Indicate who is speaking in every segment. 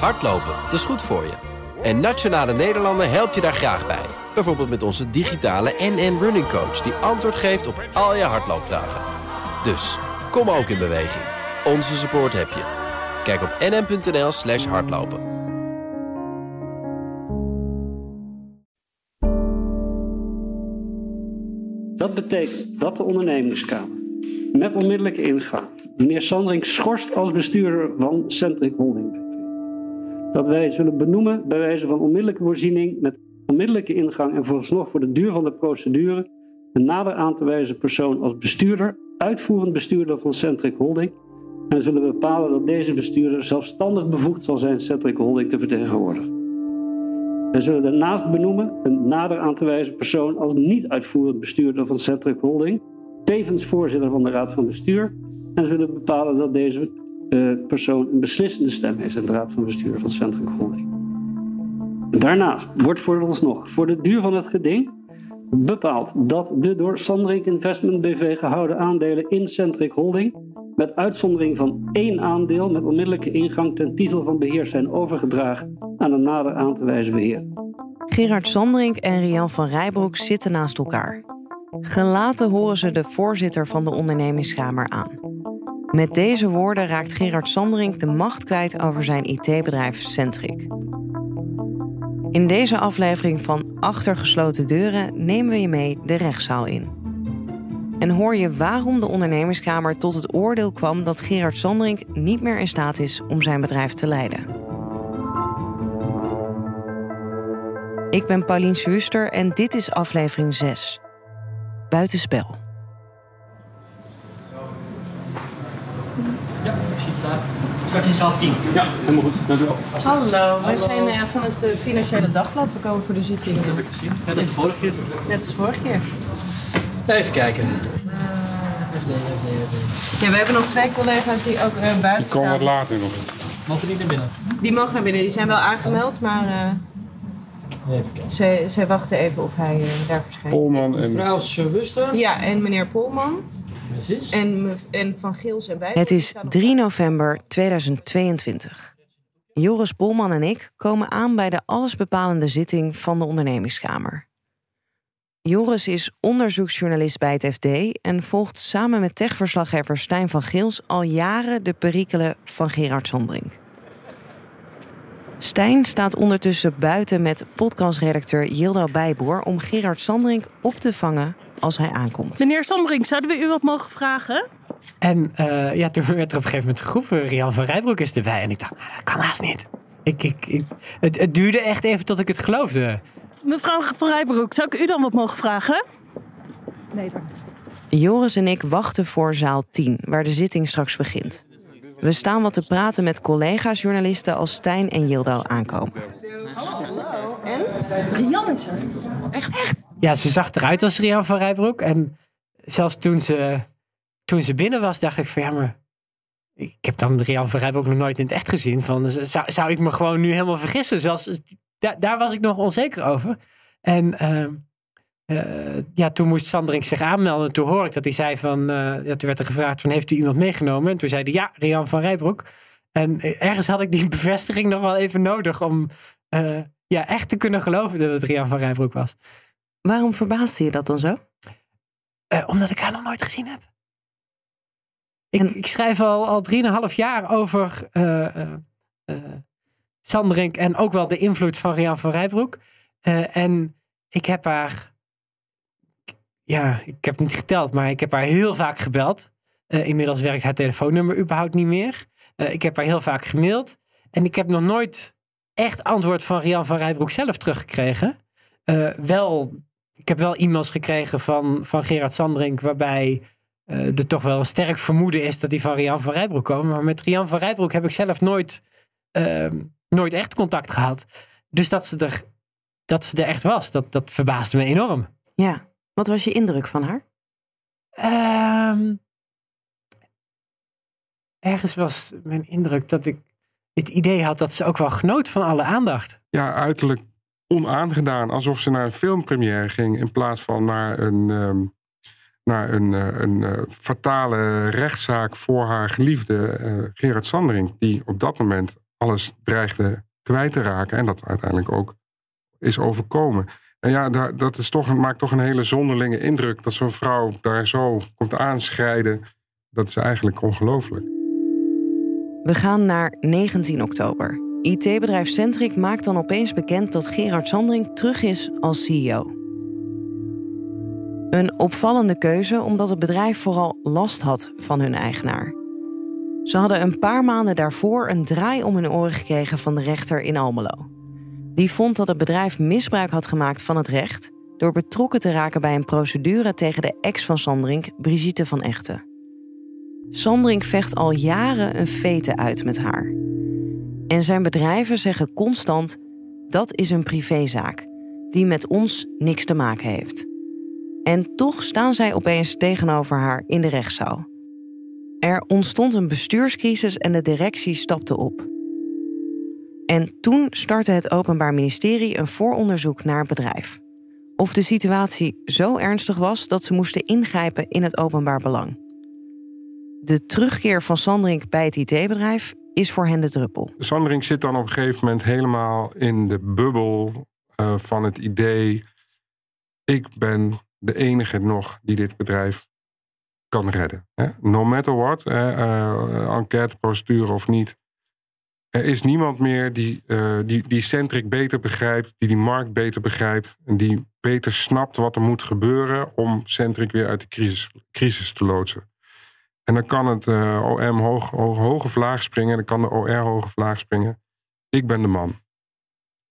Speaker 1: Hardlopen, dat is goed voor je. En Nationale Nederlanden helpt je daar graag bij. Bijvoorbeeld met onze digitale NN Running Coach... die antwoord geeft op al je hardloopvragen. Dus, kom ook in beweging. Onze support heb je. Kijk op nn.nl slash hardlopen.
Speaker 2: Dat betekent dat de ondernemingskamer met onmiddellijke ingang meneer Sandring schorst als bestuurder van Centric Holding. Dat wij zullen benoemen bij wijze van onmiddellijke voorziening met onmiddellijke ingang en vooralsnog voor de duur van de procedure een nader aan te wijzen persoon als bestuurder, uitvoerend bestuurder van Centric Holding en zullen bepalen dat deze bestuurder zelfstandig bevoegd zal zijn Centric Holding te vertegenwoordigen. Wij zullen daarnaast benoemen een nader aan te wijzen persoon als niet uitvoerend bestuurder van Centric Holding, tevens voorzitter van de Raad van Bestuur, en zullen bepalen dat deze uh, persoon een beslissende stem heeft in de Raad van Bestuur van Centric Holding. Daarnaast wordt vooralsnog voor de duur van het geding bepaald dat de door Sandring Investment BV gehouden aandelen in Centric Holding met uitzondering van één aandeel met onmiddellijke ingang ten titel van beheer zijn overgedragen aan een nader aan te wijzen beheer.
Speaker 3: Gerard Sandring en Rian van Rijbroek zitten naast elkaar. Gelaten horen ze de voorzitter van de ondernemingskamer aan. Met deze woorden raakt Gerard Sandring de macht kwijt over zijn IT-bedrijf Centric. In deze aflevering van Achter gesloten deuren nemen we je mee de rechtszaal in. En hoor je waarom de ondernemingskamer tot het oordeel kwam dat Gerard Sandring niet meer in staat is om zijn bedrijf te leiden. Ik ben Paulien Schuster en dit is aflevering 6. Buitenspel.
Speaker 4: Ja, ik zie het staan. Straks in zaal 10.
Speaker 2: Ja, helemaal goed. Dank u wel.
Speaker 5: Hallo, wij zijn uh, van het uh, Financiële Dagblad. We komen voor de zitting.
Speaker 4: Dat heb ik gezien. Net als de vorige keer.
Speaker 5: Net als vorige keer.
Speaker 4: Even kijken.
Speaker 5: Ja, we hebben nog twee collega's die ook uh, buiten
Speaker 6: Die komen wat
Speaker 5: staan.
Speaker 6: later nog.
Speaker 4: Mogen die naar binnen?
Speaker 5: Die mogen naar binnen. Die zijn wel aangemeld, maar uh,
Speaker 4: Even kijken.
Speaker 5: zij, zij wachten even of hij uh, daar verschijnt.
Speaker 6: Polman en
Speaker 4: Mevrouw Schuster.
Speaker 5: Ja, en meneer Polman
Speaker 4: Precies.
Speaker 5: en, en Van Geels en bij.
Speaker 3: Het is 3 november 2022. Joris Polman en ik komen aan bij de allesbepalende zitting van de ondernemingskamer. Joris is onderzoeksjournalist bij het FD en volgt samen met techverslaggever Stijn van Geels al jaren de perikelen van Gerard Sandring. Stijn staat ondertussen buiten met podcastredacteur Yilda Bijboer om Gerard Sandring op te vangen als hij aankomt.
Speaker 7: Meneer Sandring, zouden we u wat mogen vragen?
Speaker 8: En eh, ja, toen werd er op een gegeven moment geroepen, Rian van Rijbroek is erbij. En ik dacht, nou, dat kan haast niet. Ik, ik, ik, het, het duurde echt even tot ik het geloofde.
Speaker 7: Mevrouw van Rijbroek, zou ik u dan wat mogen vragen? Nee, dank.
Speaker 3: Joris en ik wachten voor zaal 10, waar de zitting straks begint. We staan wat te praten met collega's journalisten als Stijn en Yildo aankomen.
Speaker 7: Rian is er.
Speaker 8: Ja, ze zag eruit als Rian van Rijbroek. En zelfs toen ze, toen ze binnen was, dacht ik van ja, maar... Ik heb dan Rian van Rijbroek nog nooit in het echt gezien. Van, zou, zou ik me gewoon nu helemaal vergissen? Zelfs, daar, daar was ik nog onzeker over. En ehm, eh, ja, toen moest Sandring zich aanmelden. Toen hoor ik dat hij zei van... eh, ja, toen werd er gevraagd van, heeft u iemand meegenomen? En toen zei hij, ja, Rian van Rijbroek. En ergens had ik die bevestiging nog wel even nodig... om eh, ja, echt te kunnen geloven dat het Rian van Rijbroek was.
Speaker 3: Waarom verbaasde je dat dan zo?
Speaker 8: Omdat ik haar nog nooit gezien heb. Ik,
Speaker 3: En-
Speaker 8: ik schrijf al, al drieënhalf jaar over Sanderink en ook wel de invloed van Rian van Rijbroek. En ik heb haar, ja, ik heb niet geteld, maar ik heb haar heel vaak gebeld. Eh, inmiddels werkt haar telefoonnummer überhaupt niet meer. Eh, ik heb haar heel vaak gemaild. En ik heb nog nooit echt antwoord van Rian van Rijbroek zelf teruggekregen. Eh, wel ik heb wel e-mails gekregen van, van Gerard Sandring, waarbij er toch wel een sterk vermoeden is dat die van Rian van Rijbroek komen. Maar met Rian van Rijbroek heb ik zelf nooit, ehm, nooit echt contact gehad. Dus dat ze er, dat ze er echt was, dat, dat verbaasde me enorm.
Speaker 3: Ja, wat was je indruk van haar?
Speaker 8: Ehm, ergens was mijn indruk dat ik het idee had dat ze ook wel genoot van alle aandacht.
Speaker 6: Ja, uiterlijk onaangedaan. Alsof ze naar een filmpremière ging in plaats van naar een, ehm, naar een, eh, een eh, fatale rechtszaak voor haar geliefde eh, Gerard Sandering. Die op dat moment alles dreigde kwijt te raken. En dat uiteindelijk ook is overkomen. Ja, dat is toch, maakt toch een hele zonderlinge indruk dat zo'n vrouw daar zo komt aanschrijden. Dat is eigenlijk ongelooflijk.
Speaker 3: We gaan naar 19 oktober. IT-bedrijf Centric maakt dan opeens bekend dat Gerard Sandring terug is als CEO. Een opvallende keuze omdat het bedrijf vooral last had van hun eigenaar. Ze hadden een paar maanden daarvoor een draai om hun oren gekregen van de rechter in Almelo. Die vond dat het bedrijf misbruik had gemaakt van het recht door betrokken te raken bij een procedure tegen de ex van Sandring, Brigitte van Echten. Sandring vecht al jaren een fete uit met haar. En zijn bedrijven zeggen constant: dat is een privézaak die met ons niks te maken heeft. En toch staan zij opeens tegenover haar in de rechtszaal. Er ontstond een bestuurscrisis en de directie stapte op. En toen startte het Openbaar Ministerie een vooronderzoek naar het bedrijf. Of de situatie zo ernstig was dat ze moesten ingrijpen in het openbaar belang. De terugkeer van Sandring bij het IT-bedrijf is voor hen de druppel.
Speaker 6: Sandring zit dan op een gegeven moment helemaal in de bubbel uh, van het idee: ik ben de enige nog die dit bedrijf kan redden. Hè? No matter what, uh, enquêteprocedure of niet. Er is niemand meer die, uh, die, die Centric beter begrijpt, die die markt beter begrijpt en die beter snapt wat er moet gebeuren om Centric weer uit de crisis, crisis te loodsen. En dan kan het uh, OM hoog, hoge vlaag springen en dan kan de OR hoge vlaag springen. Ik ben de man.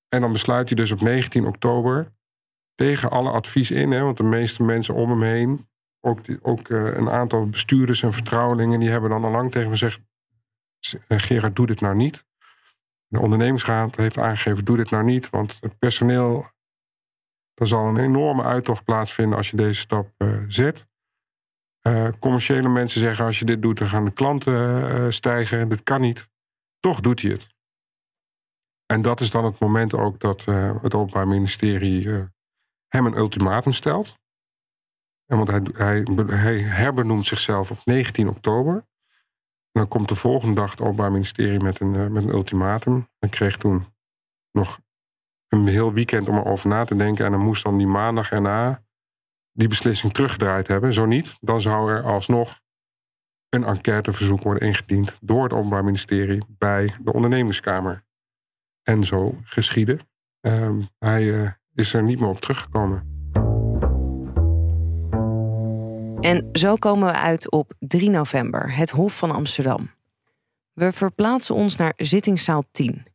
Speaker 6: En dan besluit hij dus op 19 oktober tegen alle advies in, hè, want de meeste mensen om hem heen, ook, die, ook uh, een aantal bestuurders en vertrouwelingen, die hebben dan al lang tegen me gezegd: Gerard, doe dit nou niet. De ondernemingsraad heeft aangegeven: doe dit nou niet, want het personeel. Er zal een enorme uittocht plaatsvinden als je deze stap uh, zet. Uh, commerciële mensen zeggen: als je dit doet, dan gaan de klanten uh, stijgen. Dat kan niet. Toch doet hij het. En dat is dan het moment ook dat het Openbaar Ministerie hem een ultimatum stelt. En want hij, hij, hij herbenoemt zichzelf op 19 oktober. En dan komt de volgende dag het Openbaar Ministerie met een, uh, met een ultimatum. Hij kreeg toen nog een heel weekend om erover na te denken. En dan moest dan die maandag erna die beslissing teruggedraaid hebben. Zo niet, dan zou er alsnog een enquêteverzoek worden ingediend door het Openbaar Ministerie bij de ondernemingskamer. En zo geschieden. Uh, hij uh, is er niet meer op teruggekomen.
Speaker 3: En zo komen we uit op 3 november, het Hof van Amsterdam. We verplaatsen ons naar zittingszaal 10.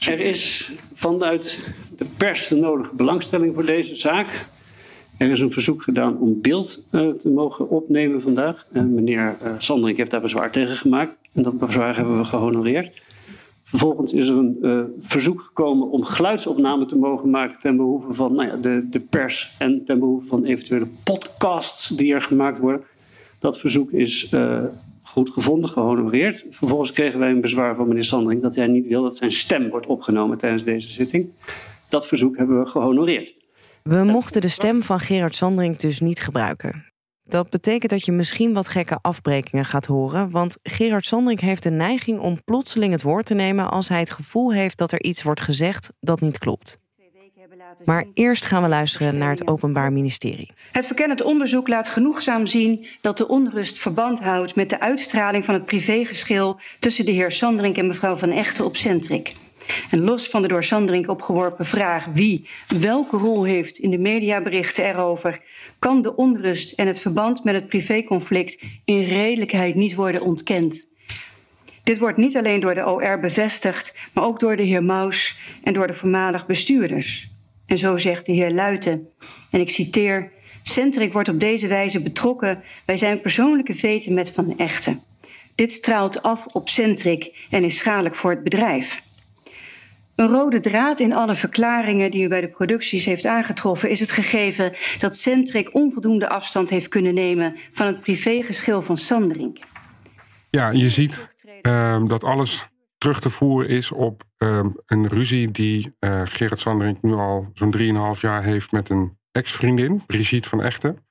Speaker 2: Er is vanuit de pers de nodige belangstelling voor deze zaak. Er is een verzoek gedaan om beeld uh, te mogen opnemen vandaag. En meneer uh, Sandring heeft daar bezwaar tegen gemaakt. En dat bezwaar hebben we gehonoreerd. Vervolgens is er een uh, verzoek gekomen om geluidsopname te mogen maken ten behoeve van nou ja, de, de pers en ten behoeve van eventuele podcasts die er gemaakt worden. Dat verzoek is uh, goed gevonden, gehonoreerd. Vervolgens kregen wij een bezwaar van meneer Sandring dat hij niet wil dat zijn stem wordt opgenomen tijdens deze zitting. Dat verzoek hebben we gehonoreerd.
Speaker 3: We mochten de stem van Gerard Sandring dus niet gebruiken. Dat betekent dat je misschien wat gekke afbrekingen gaat horen, want Gerard Sandring heeft de neiging om plotseling het woord te nemen als hij het gevoel heeft dat er iets wordt gezegd dat niet klopt. Maar eerst gaan we luisteren naar het Openbaar Ministerie.
Speaker 9: Het verkennend onderzoek laat genoegzaam zien dat de onrust verband houdt met de uitstraling van het privégeschil tussen de heer Sandring en mevrouw Van Echten op Centric. En los van de door Sandring opgeworpen vraag wie welke rol heeft in de mediaberichten erover, kan de onrust en het verband met het privéconflict in redelijkheid niet worden ontkend. Dit wordt niet alleen door de OR bevestigd, maar ook door de heer Maus en door de voormalig bestuurders. En zo zegt de heer Luiten, en ik citeer: Centric wordt op deze wijze betrokken bij zijn persoonlijke veten met Van Echten. Dit straalt af op Centric en is schadelijk voor het bedrijf. Een rode draad in alle verklaringen die u bij de producties heeft aangetroffen is het gegeven dat Centric onvoldoende afstand heeft kunnen nemen van het privégeschil van Sandring.
Speaker 6: Ja, je ziet um, dat alles terug te voeren is op um, een ruzie die uh, Gerard Sandring nu al zo'n 3,5 jaar heeft met een ex-vriendin, Brigitte van Echten.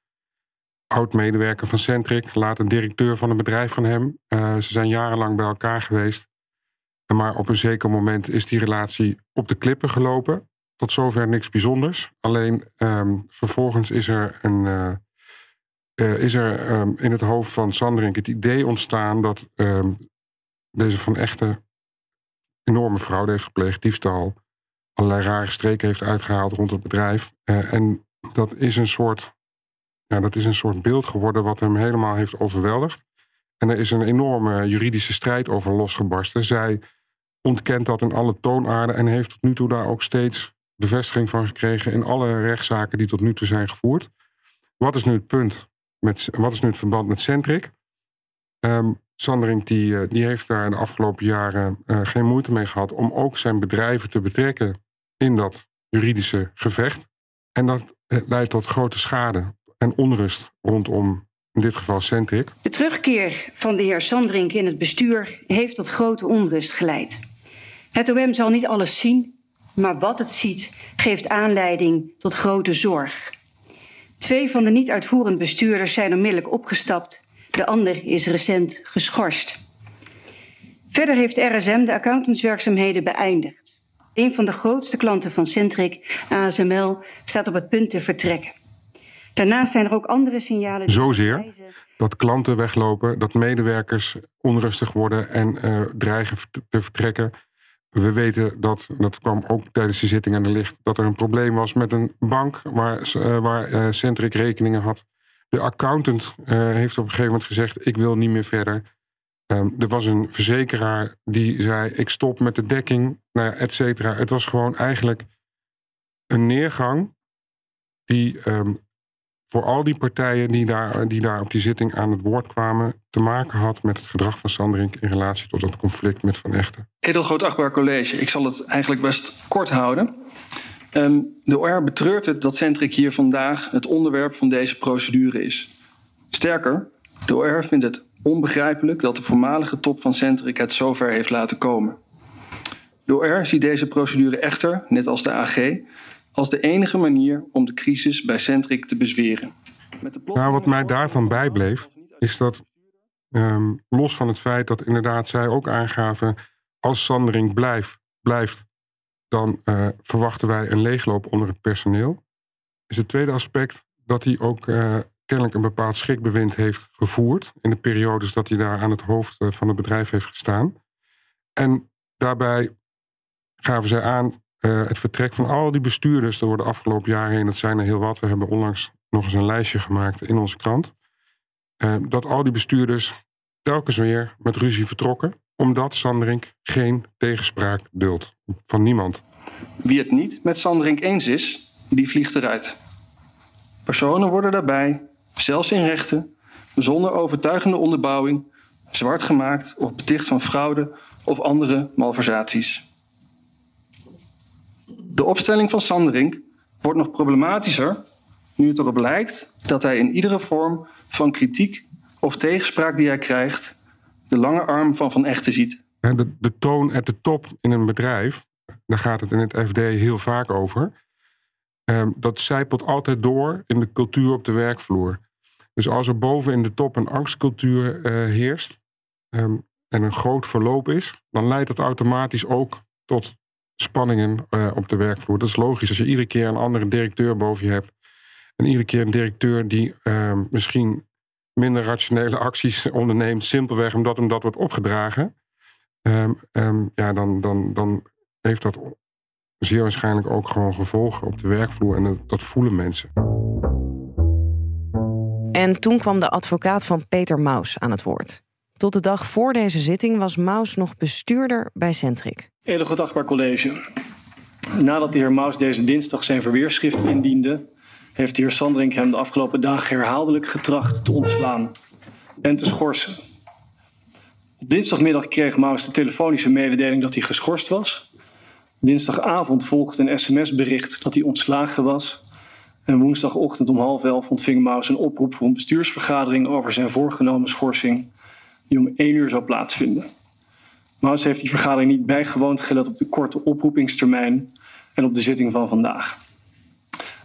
Speaker 6: Oud-medewerker van Centric, later directeur van een bedrijf van hem. Uh, ze zijn jarenlang bij elkaar geweest. Maar op een zeker moment is die relatie op de klippen gelopen. Tot zover niks bijzonders. Alleen ehm, vervolgens is er, een, uh, uh, is er um, in het hoofd van Sanderink het idee ontstaan dat um, deze van echte enorme fraude heeft gepleegd, diefstal, allerlei rare streken heeft uitgehaald rond het bedrijf. Uh, en dat is een soort, ja, dat is een soort beeld geworden wat hem helemaal heeft overweldigd. En er is een enorme juridische strijd over losgebarsten. Zij ontkent dat in alle toonaarden en heeft tot nu toe daar ook steeds bevestiging van gekregen in alle rechtszaken die tot nu toe zijn gevoerd. Wat is nu het punt? Met, wat is nu het verband met Centric? Um, Sandering die, die heeft daar de afgelopen jaren uh, geen moeite mee gehad om ook zijn bedrijven te betrekken in dat juridische gevecht. En dat leidt tot grote schade en onrust rondom in dit geval Centric.
Speaker 9: De terugkeer van de heer Sandrink in het bestuur heeft tot grote onrust geleid. Het OM zal niet alles zien, maar wat het ziet geeft aanleiding tot grote zorg. Twee van de niet uitvoerend bestuurders zijn onmiddellijk opgestapt. De ander is recent geschorst. Verder heeft RSM de accountantswerkzaamheden beëindigd. Een van de grootste klanten van Centric, ASML, staat op het punt te vertrekken. Daarnaast zijn er ook andere signalen.
Speaker 6: Zozeer dat klanten weglopen, dat medewerkers onrustig worden en uh, dreigen te vertrekken. We weten dat, dat kwam ook tijdens de zitting aan de licht, dat er een probleem was met een bank waar, uh, waar uh, Centric rekeningen had. De accountant heeft op een gegeven moment gezegd: Ik wil niet meer verder. Um, er was een verzekeraar die zei: Ik stop met de dekking, nou ja, et cetera. Het was gewoon eigenlijk een neergang die um, voor al die partijen die daar, die op die zitting aan het woord kwamen, te maken had met het gedrag van Sanderink in relatie tot dat conflict met Van Echten.
Speaker 10: Edelgroot Achtbaar College, ik zal het eigenlijk best kort houden. Um, de OR betreurt het dat Centric hier vandaag het onderwerp van deze procedure is. Sterker, de OR vindt het onbegrijpelijk dat de voormalige top van Centric het zover heeft laten komen. De OR ziet deze procedure echter, net als de AG, als de enige manier om de crisis bij Centric te bezweren.
Speaker 6: Nou, wat mij daarvan bijbleef, is dat um, los van het feit dat inderdaad zij ook aangaven, als Sandering blijft, blijft dan uh, verwachten wij een leegloop onder het personeel. Is het tweede aspect dat hij ook uh, kennelijk een bepaald schrikbewind heeft gevoerd in de periodes dat hij daar aan het hoofd uh, van het bedrijf heeft gestaan. En daarbij gaven zij aan uh, het vertrek van al die bestuurders door de afgelopen jaren heen, dat zijn er heel wat. We hebben onlangs nog eens een lijstje gemaakt in onze krant. Uh, dat al die bestuurders telkens weer met ruzie vertrokken, omdat Sanderink geen tegenspraak duldt van niemand.
Speaker 10: Wie het niet met Sanderink eens is, die vliegt eruit. Personen worden daarbij, zelfs in rechten, zonder overtuigende onderbouwing, zwart gemaakt of beticht van fraude of andere malversaties. De opstelling van Sanderink wordt nog problematischer nu het erop lijkt dat hij in iedere vorm van kritiek of tegenspraak die hij krijgt de lange arm van Van Echten ziet.
Speaker 6: De, toon at de top in een bedrijf, daar gaat het in het FD heel vaak over. Um, dat zijpelt altijd door in de cultuur op de werkvloer. Dus als er boven in de top een angstcultuur uh, heerst um, en een groot verloop is, dan leidt dat automatisch ook tot spanningen uh, op de werkvloer. Dat is logisch. Als je iedere keer een andere directeur boven je hebt. En iedere keer een directeur die uh, misschien minder rationele acties onderneemt. Simpelweg omdat hem dat wordt opgedragen. Um, um, ja, dan, dan, dan heeft dat zeer waarschijnlijk ook gewoon gevolgen op de werkvloer. En dat, dat voelen mensen.
Speaker 3: En toen kwam de advocaat van Peter Maus aan het woord. Tot de dag voor deze zitting was Maus nog bestuurder bij Centric.
Speaker 11: Achtbaar college. Nadat de heer Maus deze dinsdag zijn verweerschrift indiende, heeft de heer Sandring hem de afgelopen dagen herhaaldelijk getracht te ontslaan en te schorsen. Dinsdagmiddag kreeg Maus de telefonische mededeling dat hij geschorst was. Dinsdagavond volgde een sms-bericht dat hij ontslagen was. En woensdagochtend om half elf ontving Maus een oproep voor een bestuursvergadering over zijn voorgenomen schorsing, die om één uur zou plaatsvinden. Maus heeft die vergadering niet bijgewoond, gelet op de korte oproepingstermijn en op de zitting van vandaag.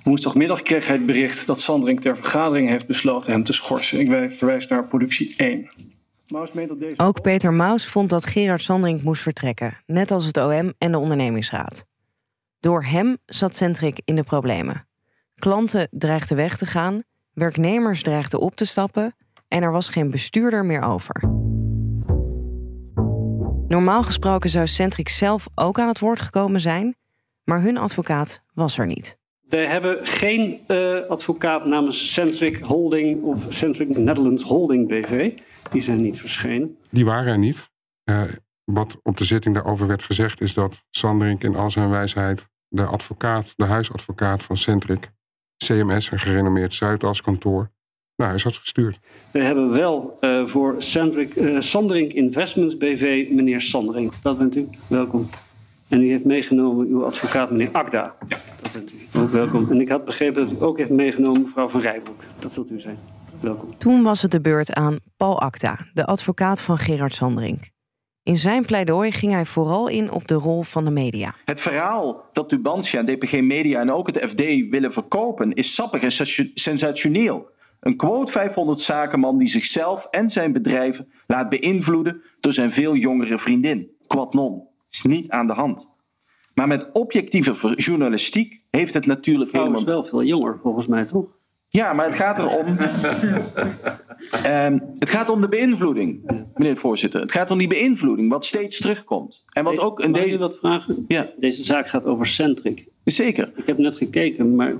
Speaker 11: Woensdagmiddag kreeg hij het bericht dat Sandring ter vergadering heeft besloten hem te schorsen. Ik verwijs naar productie 1. Maus meent dat deze...
Speaker 3: Ook Peter Maus vond dat Gerard Sandring moest vertrekken, net als het OM en de ondernemingsraad. Door hem zat Centric in de problemen. Klanten dreigden weg te gaan, werknemers dreigden op te stappen en er was geen bestuurder meer over. Normaal gesproken zou Centric zelf ook aan het woord gekomen zijn, maar hun advocaat was er niet.
Speaker 2: We hebben geen uh, advocaat namens Centric Holding of Centric Netherlands Holding BV. Die zijn niet verschenen.
Speaker 6: Die waren er niet. Uh, wat op de zitting daarover werd gezegd is dat Sanderink in al zijn wijsheid de advocaat, de huisadvocaat van Centric, CMS, een gerenommeerd Zuidaskantoor, naar huis had gestuurd.
Speaker 2: We hebben wel uh, voor Sandring, uh, Sanderink Investments BV meneer Sanderink. Dat bent u. Welkom. En u heeft meegenomen uw advocaat meneer Akda. Ja. Dat bent u. Ook welkom. En ik had begrepen dat u ook heeft meegenomen mevrouw Van Rijbroek. Dat zult u zijn. Welkom.
Speaker 3: Toen was het de beurt aan Paul Akda, de advocaat van Gerard Sanderink. In zijn pleidooi ging hij vooral in op de rol van de media.
Speaker 12: Het verhaal dat Tubantia, DPG Media en ook het FD willen verkopen is sappig en sensationeel. Een quote 500 zakenman die zichzelf en zijn bedrijven laat beïnvloeden door zijn veel jongere vriendin. Quad non. Is niet aan de hand. Maar met objectieve journalistiek heeft het natuurlijk
Speaker 2: helemaal...
Speaker 12: is
Speaker 2: wel veel jonger volgens mij, toch?
Speaker 12: Ja, maar het gaat erom. um, het gaat om de beïnvloeding, meneer de voorzitter. Het gaat om die beïnvloeding, wat steeds terugkomt. En wat
Speaker 2: deze,
Speaker 12: ook in deze.
Speaker 2: wat vragen?
Speaker 12: Ja.
Speaker 2: Deze zaak gaat over Centric.
Speaker 12: Zeker.
Speaker 2: Ik heb net gekeken, maar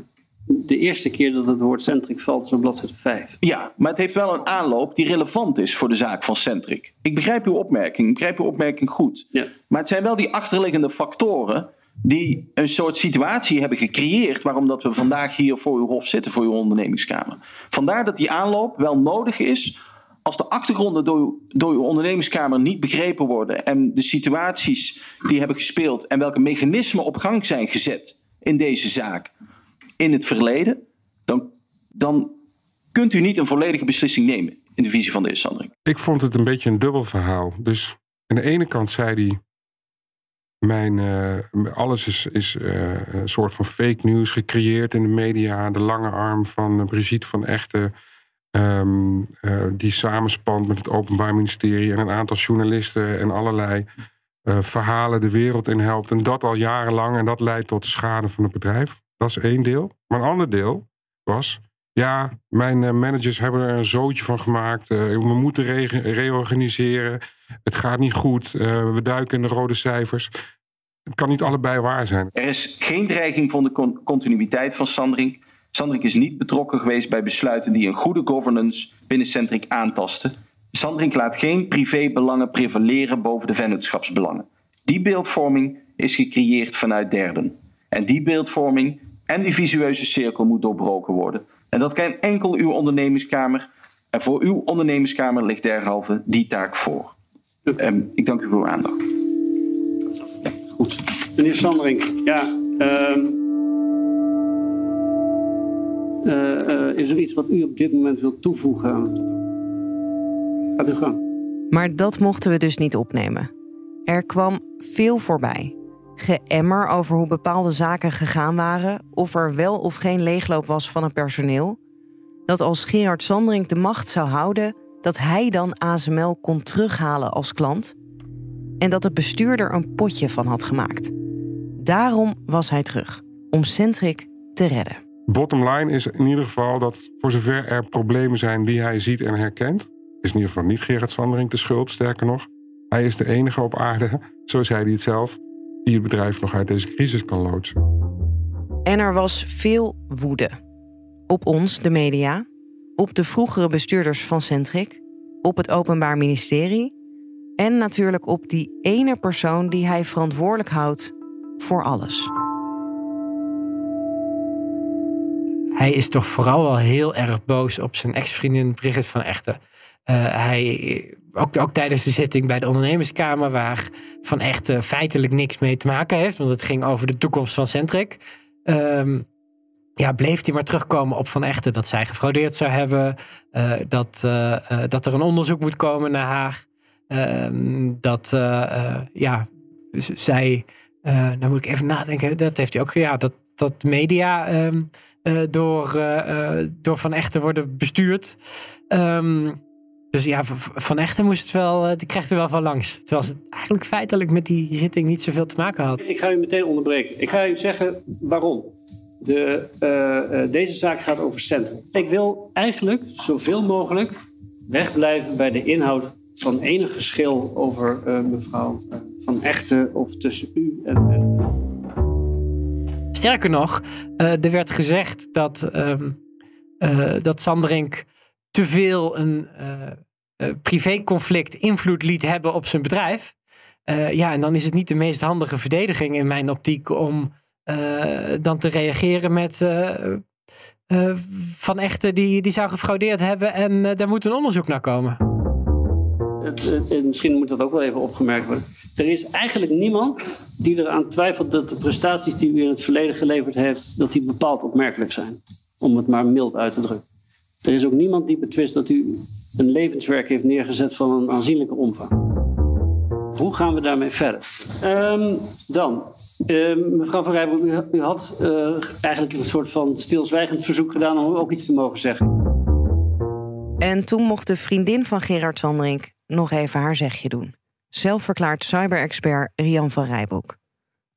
Speaker 2: de eerste keer dat het woord Centric valt is op bladzijde 5.
Speaker 12: Ja, maar het heeft wel een aanloop die relevant is voor de zaak van Centric. Ik begrijp uw opmerking, ik begrijp uw opmerking goed.
Speaker 2: Ja.
Speaker 12: Maar het zijn wel die achterliggende factoren die een soort situatie hebben gecreëerd waarom dat we vandaag hier voor uw hof zitten, voor uw ondernemingskamer. Vandaar dat die aanloop wel nodig is als de achtergronden door, door uw ondernemingskamer niet begrepen worden en de situaties die hebben gespeeld en welke mechanismen op gang zijn gezet in deze zaak in het verleden, dan, dan kunt u niet een volledige beslissing nemen in de visie van de heer
Speaker 6: Ik vond het een beetje een dubbel verhaal. Dus aan de ene kant zei hij mijn, uh, alles is, is uh, een soort van fake news gecreëerd in de media. De lange arm van Brigitte van Echten. Um, uh, die samenspant met het Openbaar Ministerie en een aantal journalisten en allerlei verhalen de wereld in helpt. En dat al jarenlang. En dat leidt tot de schade van het bedrijf. Dat is één deel. Maar een ander deel was. Ja, mijn managers hebben er een zootje van gemaakt. we moeten re reorganiseren. Het gaat niet goed. we duiken in de rode cijfers. Het kan niet allebei waar zijn.
Speaker 12: Er is geen dreiging van de continuïteit van Sandring. Sandring is niet betrokken geweest bij besluiten die een goede governance binnen Centric aantasten. Sandring laat geen privébelangen prevaleren boven de vennootschapsbelangen. Die beeldvorming is gecreëerd vanuit derden. En die beeldvorming en die visueuze cirkel moet doorbroken worden. En dat kan enkel uw ondernemingskamer. En voor uw ondernemingskamer ligt derhalve die taak voor. Um, ik dank u voor uw aandacht.
Speaker 2: Goed. Meneer Sandring, ja. Uh, uh, uh, is er iets wat u op dit moment wilt toevoegen? Gaat u gang.
Speaker 3: Maar dat mochten we dus niet opnemen. Er kwam veel voorbij. Geëmmer over hoe bepaalde zaken gegaan waren, of er wel of geen leegloop was van het personeel. Dat als Gerard Sandring de macht zou houden, dat hij dan ASML kon terughalen als klant en dat de bestuurder een potje van had gemaakt. Daarom was hij terug, om Centric te redden.
Speaker 6: Bottom line is in ieder geval dat voor zover er problemen zijn die hij ziet en herkent, is in ieder geval niet Gerard Sandering de schuld, sterker nog. Hij is de enige op aarde, zo zei hij het zelf, die het bedrijf nog uit deze crisis kan loodsen.
Speaker 3: En er was veel woede. Op ons, de media, op de vroegere bestuurders van Centric, op het Openbaar Ministerie en natuurlijk op die ene persoon die hij verantwoordelijk houdt voor alles.
Speaker 8: Hij is toch vooral wel heel erg boos op zijn ex-vriendin Brigitte van Echten. Uh, hij, ook, ook, tijdens de zitting bij de ondernemerskamer, waar Van Echten feitelijk niks mee te maken heeft, want het ging over de toekomst van Centric. Um, ja, bleef hij maar terugkomen op Van Echten dat zij gefraudeerd zou hebben, uh, dat, uh, dat er een onderzoek moet komen naar haar. Ehm, dat, ja, zij, nou moet ik even nadenken, dat heeft hij ook, ja, dat, dat media um, door, door Van Echten worden bestuurd. Um, Dus ja, Van Echten moest het wel, eh, die kreeg er wel van langs. Terwijl ze eigenlijk feitelijk met die zitting niet zoveel te maken had.
Speaker 2: Ik ga u meteen onderbreken. Ik ga u zeggen waarom. De, uh, uh, deze zaak gaat over centrum. Ik wil eigenlijk zoveel mogelijk wegblijven bij de inhoud van enig geschil over uh, mevrouw Van Echten of tussen u en.
Speaker 8: Sterker nog, er werd gezegd dat, um, dat Sanderink te veel een uh, privéconflict invloed liet hebben op zijn bedrijf. Uh, ja, en dan is het niet de meest handige verdediging in mijn optiek om dan te reageren met van echte die, die zou gefraudeerd hebben en daar moet een onderzoek naar komen.
Speaker 2: misschien moet dat ook wel even opgemerkt worden. Er is eigenlijk niemand die eraan twijfelt dat de prestaties die u in het verleden geleverd heeft, dat die bepaald opmerkelijk zijn. Om het maar mild uit te drukken. Er is ook niemand die betwist dat u een levenswerk heeft neergezet van een aanzienlijke omvang. Hoe gaan we daarmee verder? Um, dan, uh, mevrouw Van Rijbroek, u, u had uh, eigenlijk een soort van stilzwijgend verzoek gedaan om ook iets te mogen zeggen.
Speaker 3: En toen mocht de vriendin van Gerard Sandrink nog even haar zegje doen. Zelfverklaard cyber-expert Rian van Rijbroek.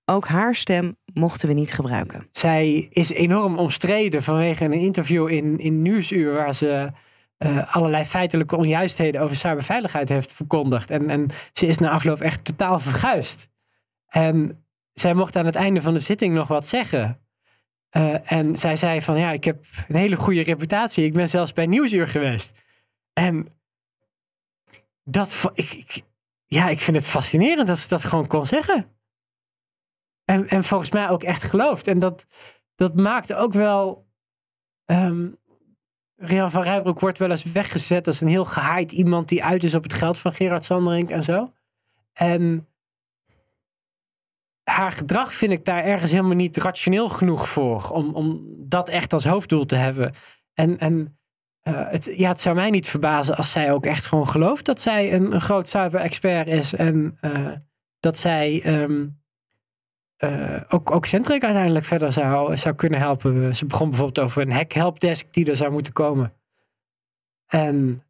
Speaker 3: Ook haar stem mochten we niet gebruiken.
Speaker 8: Zij is enorm omstreden vanwege een interview in, in Nieuwsuur... waar ze uh, allerlei feitelijke onjuistheden over cyberveiligheid heeft verkondigd. En, en ze is na afloop echt totaal verguisd. En zij mocht aan het einde van de zitting nog wat zeggen. Uh, en zij zei van ja, ik heb een hele goede reputatie. Ik ben zelfs bij Nieuwsuur geweest. En dat, ik, ik, ja, ik vind het fascinerend dat ze dat gewoon kon zeggen. En, en volgens mij ook echt gelooft. En dat, dat maakt ook wel um, Rian van Rijbroek wordt wel eens weggezet als een heel gehaaid iemand die uit is op het geld van Gerard Sanderink en zo. En haar gedrag vind ik daar ergens helemaal niet rationeel genoeg voor. Om, om dat echt als hoofddoel te hebben. En, en uh, het, ja, het zou mij niet verbazen als zij ook echt gewoon gelooft dat zij een, een groot cyber-expert is. En uh, dat zij um, uh, ook, ook Centric uiteindelijk verder zou, zou kunnen helpen. Ze begon bijvoorbeeld over een hack helpdesk die er zou moeten komen. En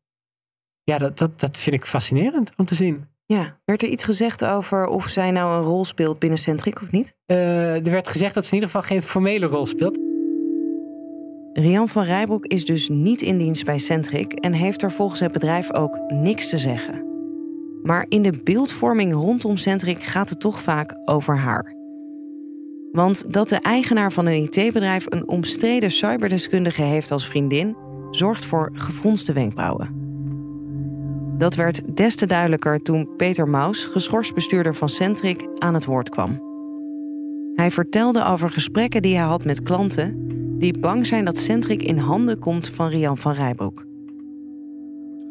Speaker 8: ja, dat, dat, dat vind ik fascinerend om te zien.
Speaker 3: Ja, werd er iets gezegd over of zij nou een rol speelt binnen Centric of niet?
Speaker 8: Uh, er werd gezegd dat ze in ieder geval geen formele rol speelt.
Speaker 3: Rian van Rijbroek is dus niet in dienst bij Centric en heeft er volgens het bedrijf ook niks te zeggen. Maar in de beeldvorming rondom Centric gaat het toch vaak over haar. Want dat de eigenaar van een IT-bedrijf een omstreden cyberdeskundige heeft als vriendin, zorgt voor gefronste wenkbrauwen. Dat werd des te duidelijker toen Peter Maus, geschorst bestuurder van Centric, aan het woord kwam. Hij vertelde over gesprekken die hij had met klanten die bang zijn dat Centric in handen komt van Rian van Rijbroek.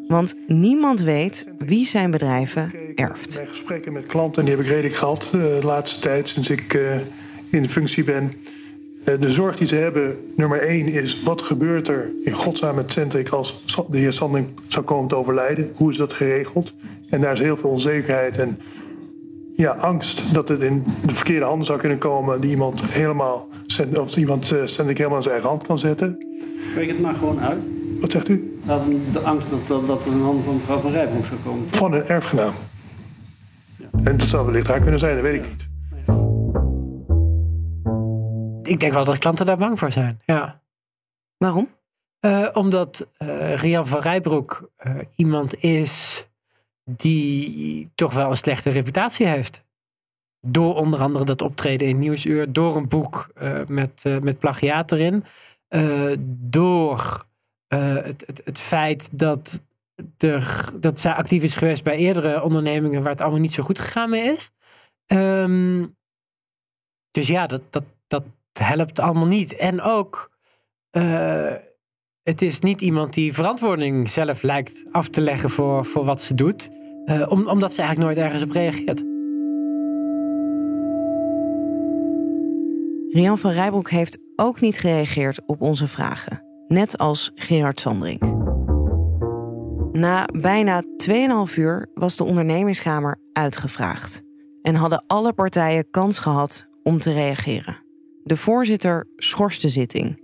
Speaker 3: Want niemand weet wie zijn bedrijven erft.
Speaker 13: Mijn gesprekken met klanten die heb ik redelijk gehad uh, de laatste tijd sinds ik uh, in functie ben. Uh, de zorg die ze hebben, nummer één, is wat gebeurt er in godsnaam met Centric als de heer Sanding zou komen te overlijden? Hoe is dat geregeld? En daar is heel veel onzekerheid en ja, angst dat het in de verkeerde handen zou kunnen komen, die iemand helemaal, of iemand uh, Centric helemaal in zijn eigen hand kan zetten.
Speaker 2: Spreek het maar gewoon uit.
Speaker 13: Wat zegt u?
Speaker 2: De angst dat, dat, dat het in handen van mevrouw Van Rijbroek zou komen.
Speaker 13: Van een erfgenaam. Ja. En dat zou wellicht haar kunnen zijn, dat weet ik niet.
Speaker 8: Ik denk wel dat klanten daar bang voor zijn, ja.
Speaker 3: Waarom?
Speaker 8: Uh, omdat uh, Rian van Rijbroek uh, iemand is die toch wel een slechte reputatie heeft. Door onder andere dat optreden in Nieuwsuur, door een boek met, met plagiaat erin, door het, het, het feit dat, er, dat zij actief is geweest bij eerdere ondernemingen waar het allemaal niet zo goed gegaan mee is. Um, dus ja, dat, dat, dat helpt allemaal niet. En ook, uh, het is niet iemand die verantwoording zelf lijkt af te leggen voor, voor wat ze doet. Om, omdat ze eigenlijk nooit ergens op reageert.
Speaker 3: Rian van Rijbroek heeft ook niet gereageerd op onze vragen. Net als Gerard Sandring. Na bijna 2,5 uur was de ondernemingskamer uitgevraagd. En hadden alle partijen kans gehad om te reageren. De voorzitter schorst de zitting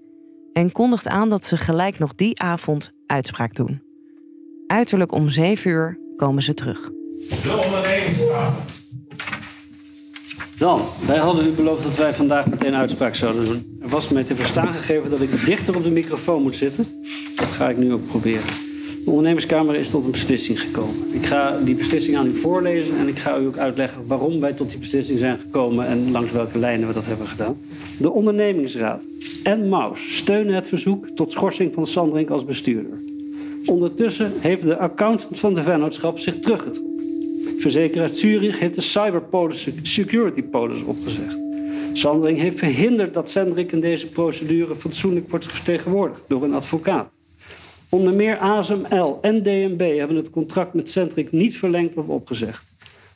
Speaker 3: en kondigt aan dat ze gelijk nog die avond uitspraak doen. Uiterlijk om 7 uur komen ze terug.
Speaker 2: Dan, wij hadden u beloofd dat wij vandaag meteen uitspraak zouden doen. Er was mij te verstaan gegeven dat ik dichter op de microfoon moet zitten. Dat ga ik nu ook proberen. De ondernemerskamer is tot een beslissing gekomen. Ik ga die beslissing aan u voorlezen en ik ga u ook uitleggen waarom wij tot die beslissing zijn gekomen en langs welke lijnen we dat hebben gedaan. De ondernemingsraad en Maus steunen het verzoek tot schorsing van Sandrink als bestuurder. Ondertussen heeft de accountant van de vennootschap zich teruggetrokken. Verzekeraar Zurich heeft de Cyberpolis Security Polis opgezegd. Sandring heeft verhinderd dat Sendrik in deze procedure fatsoenlijk wordt vertegenwoordigd door een advocaat. Onder meer ASML en DNB hebben het contract met Centric niet verlengd of opgezegd.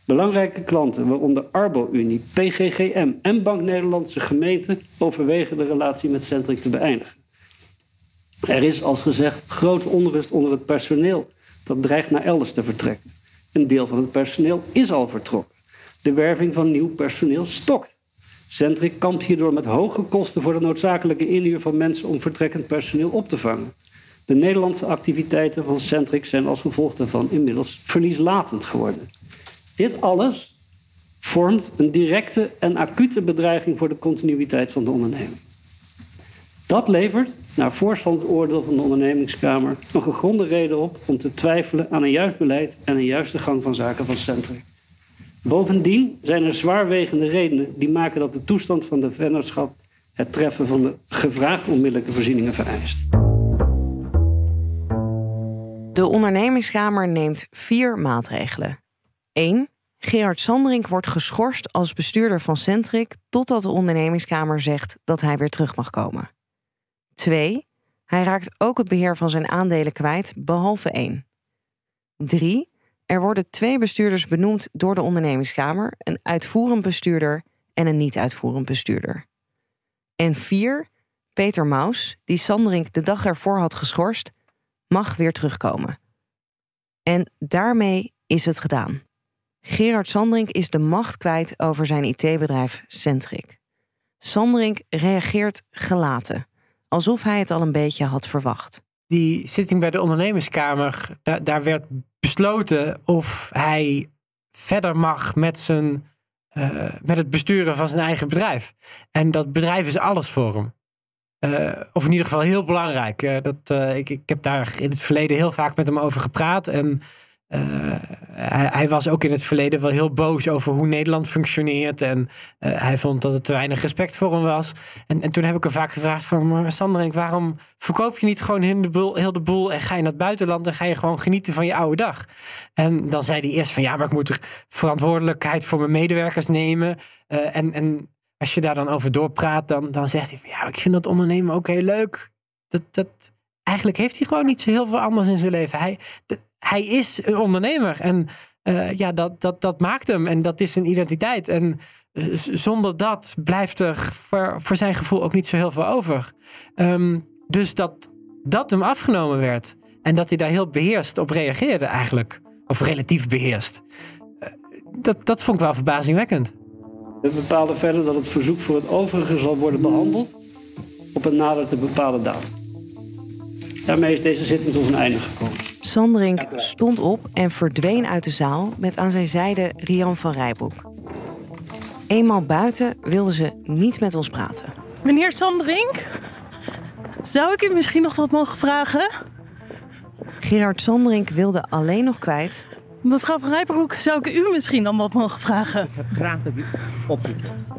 Speaker 2: Belangrijke klanten, waaronder Arbo-Unie, PGGM en Bank Nederlandse Gemeente, overwegen de relatie met Centric te beëindigen. Er is, als gezegd, grote onrust onder het personeel dat dreigt naar elders te vertrekken. Een deel van het personeel is al vertrokken. De werving van nieuw personeel stokt. Centric kampt hierdoor met hoge kosten voor de noodzakelijke inhuur van mensen om vertrekkend personeel op te vangen. De Nederlandse activiteiten van Centric zijn als gevolg daarvan inmiddels verlieslatend geworden. Dit alles vormt een directe en acute bedreiging voor de continuïteit van de onderneming. Dat levert, naar voorstandsoordeel van de ondernemingskamer, een gegronde reden op om te twijfelen aan een juist beleid en een juiste gang van zaken van Centric. Bovendien zijn er zwaarwegende redenen die maken dat de toestand van de vennootschap het treffen van de gevraagde onmiddellijke voorzieningen vereist.
Speaker 3: De ondernemingskamer neemt vier maatregelen. 1. Gerard Sanderink wordt geschorst als bestuurder van Centric totdat de ondernemingskamer zegt dat hij weer terug mag komen. 2. Hij raakt ook het beheer van zijn aandelen kwijt, behalve 1. 3. Er worden twee bestuurders benoemd door de ondernemingskamer: een uitvoerend bestuurder en een niet-uitvoerend bestuurder. En 4. Peter Maus, die Sanderink de dag ervoor had geschorst, mag weer terugkomen. En daarmee is het gedaan. Gerard Sanderink is de macht kwijt over zijn IT-bedrijf Centric. Sanderink reageert gelaten, alsof hij het al een beetje had verwacht.
Speaker 8: Die zitting bij de ondernemerskamer, daar, werd besloten of hij verder mag met, zijn, uh, met het besturen van zijn eigen bedrijf. En dat bedrijf is alles voor hem. Uh, of in ieder geval heel belangrijk. Uh, dat, ik, ik heb daar in het verleden heel vaak met hem over gepraat. En hij, hij, was ook in het verleden wel heel boos over hoe Nederland functioneert. En hij vond dat er te weinig respect voor hem was. En, en toen heb ik hem vaak gevraagd van... Sanderink, waarom verkoop je niet gewoon heel de, boel, heel de boel... en ga je naar het buitenland en ga je gewoon genieten van je oude dag? En dan zei hij eerst van... ja, maar ik moet er verantwoordelijkheid voor mijn medewerkers nemen. En, en als je daar dan over doorpraat, dan, dan zegt hij van... ja, ik vind dat ondernemen ook heel leuk. Dat... dat eigenlijk heeft hij gewoon niet zo heel veel anders in zijn leven. Hij, hij is een ondernemer. En uh, ja, dat, dat, dat maakt hem. En dat is zijn identiteit. En uh, zonder dat blijft er voor, voor zijn gevoel ook niet zo heel veel over. Um, dus dat dat hem afgenomen werd. En dat hij daar heel beheerst op reageerde eigenlijk. Of relatief beheerst. Uh, dat, dat vond ik wel verbazingwekkend.
Speaker 2: We bepalen verder dat het verzoek voor het overige zal worden behandeld op een nader te bepalen datum. Daarmee is deze zitting tot een einde gekomen.
Speaker 3: Sanderink stond op en verdween uit de zaal met aan zijn zijde Rian van Rijbroek. Eenmaal buiten wilden ze niet met ons praten.
Speaker 7: Meneer Sanderink, zou ik u misschien nog wat mogen vragen?
Speaker 3: Gerard Sanderink wilde alleen nog kwijt.
Speaker 7: Mevrouw van Rijbroek, zou ik u misschien dan wat mogen vragen? Ik
Speaker 4: heb graag dat u.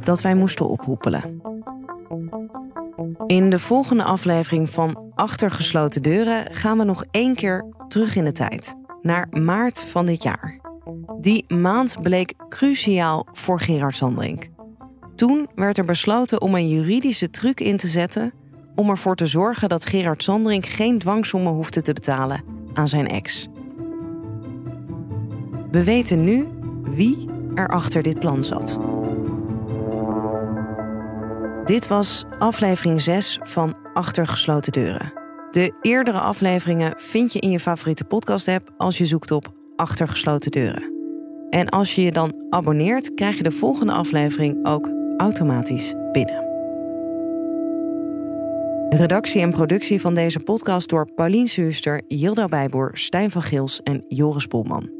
Speaker 3: Dat wij moesten ophoepelen. In de volgende aflevering van Achter gesloten deuren gaan we nog één keer terug in de tijd, naar maart van dit jaar. Die maand bleek cruciaal voor Gerard Sandring. Toen werd er besloten om een juridische truc in te zetten om ervoor te zorgen dat Gerard Sandring geen dwangsommen hoefde te betalen aan zijn ex. We weten nu wie er achter dit plan zat. Dit was aflevering 6 van Achter gesloten deuren. De eerdere afleveringen vind je in je favoriete podcast-app als je zoekt op Achter gesloten deuren. En als je je dan abonneert, krijg je de volgende aflevering ook automatisch binnen. Redactie en productie van deze podcast door Paulien Suuster, Yilda Bijboer, Stijn van Gils en Joris Polman.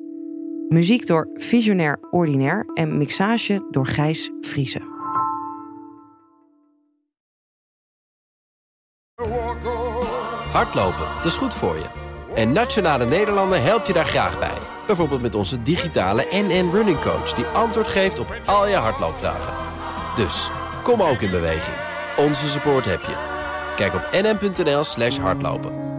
Speaker 3: Muziek door Visionair Ordinair en mixage door Gijs Vriezen.
Speaker 1: Hardlopen, dat is goed voor je. En Nationale Nederlanden helpt je daar graag bij. Bijvoorbeeld met onze digitale NN Running Coach... die antwoord geeft op al je hardloopvragen. Dus, kom ook in beweging. Onze support heb je. Kijk op nn.nl slash hardlopen.